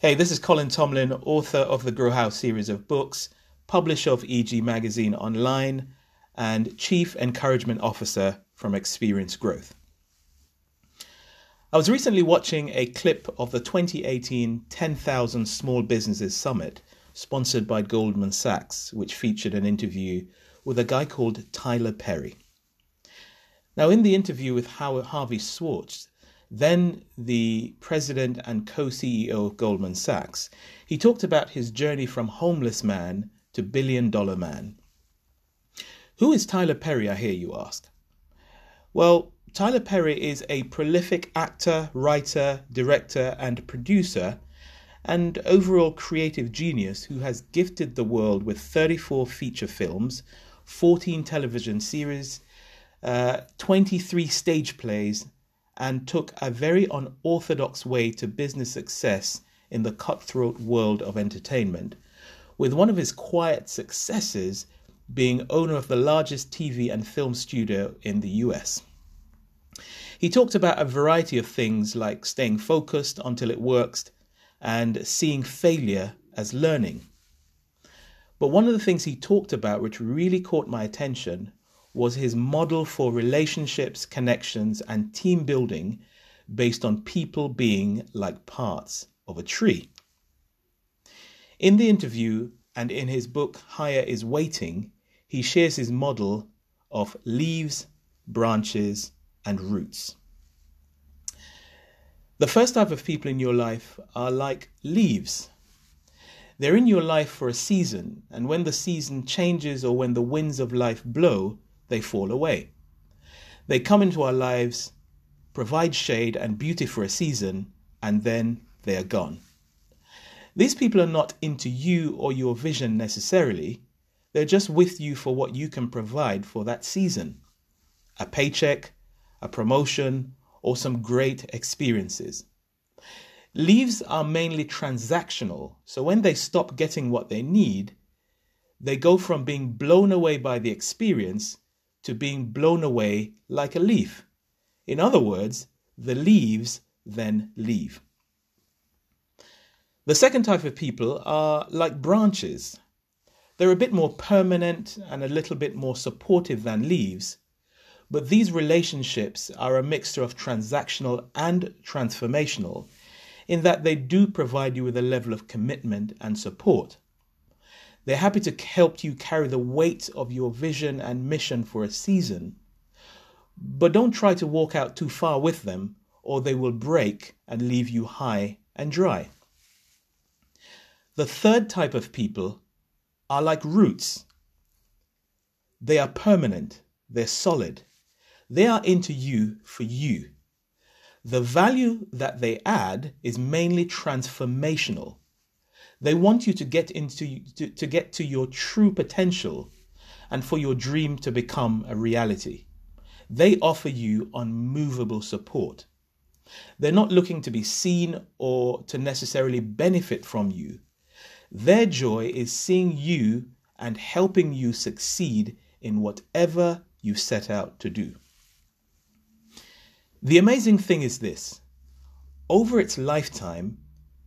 Hey, this is Colin Tomlin, author of the Grow House series of books, publisher of EG Magazine Online, and Chief Encouragement Officer from Experience Growth. I was recently watching a clip of the 2018 10,000 Small Businesses Summit, sponsored by Goldman Sachs, which featured an interview with a guy called Tyler Perry. Now, in the interview with Harvey Schwartz, then the president and co CEO of Goldman Sachs, he talked about his journey from homeless man to billion dollar man. Who is Tyler Perry, I hear you ask? Well, Tyler Perry is a prolific actor, writer, director, and producer, and overall creative genius who has gifted the world with 34 feature films, 14 television series, uh, 23 stage plays, and took a very unorthodox way to business success in the cutthroat world of entertainment, with one of his quiet successes being owner of the largest TV and film studio in the US. He talked about a variety of things like staying focused until it works and seeing failure as learning. But one of the things he talked about, which really caught my attention, was his model for relationships, connections, and team building based on people being like parts of a tree. In the interview and in his book Higher is Waiting, he shares his model of leaves, branches, and roots. The first type of people in your life are like leaves. They're in your life for a season, and when the season changes or when the winds of life blow, they fall away. They come into our lives, provide shade and beauty for a season, and then they are gone. These people are not into you or your vision necessarily, they're just with you for what you can provide for that season a paycheck, a promotion, or some great experiences. Leaves are mainly transactional, so when they stop getting what they need, they go from being blown away by the experience to being blown away like a leaf. In other words, the leaves then leave. The second type of people are like branches. They're a bit more permanent and a little bit more supportive than leaves, but these relationships are a mixture of transactional and transformational in that they do provide you with a level of commitment and support. They're happy to help you carry the weight of your vision and mission for a season. But don't try to walk out too far with them, or they will break and leave you high and dry. The third type of people are like roots. They are permanent, they're solid, they are into you for you. The value that they add is mainly transformational. They want you to get into to, to get to your true potential and for your dream to become a reality. They offer you unmovable support. They're not looking to be seen or to necessarily benefit from you. Their joy is seeing you and helping you succeed in whatever you set out to do. The amazing thing is this over its lifetime,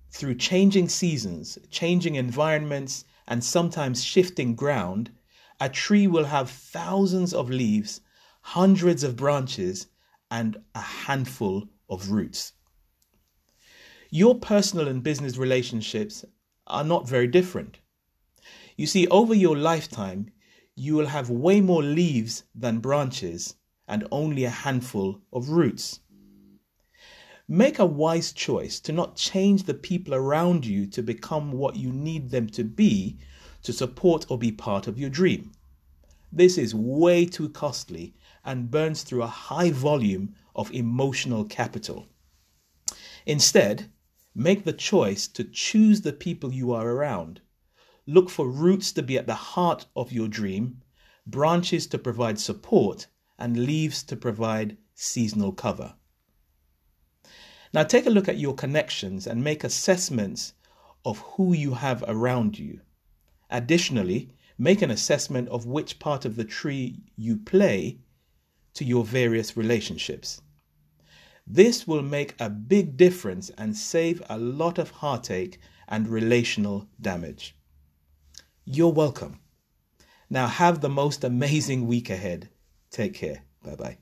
through changing seasons, changing environments, and sometimes shifting ground, a tree will have thousands of leaves, hundreds of branches, and a handful of roots. Your personal and business relationships are not very different. You see, over your lifetime, you will have way more leaves than branches and only a handful of roots. Make a wise choice to not change the people around you to become what you need them to be to support or be part of your dream. This is way too costly and burns through a high volume of emotional capital. Instead, make the choice to choose the people you are around. Look for roots to be at the heart of your dream, branches to provide support, and leaves to provide seasonal cover. Now take a look at your connections and make assessments of who you have around you. Additionally, make an assessment of which part of the tree you play to your various relationships. This will make a big difference and save a lot of heartache and relational damage. You're welcome. Now have the most amazing week ahead. Take care. Bye bye.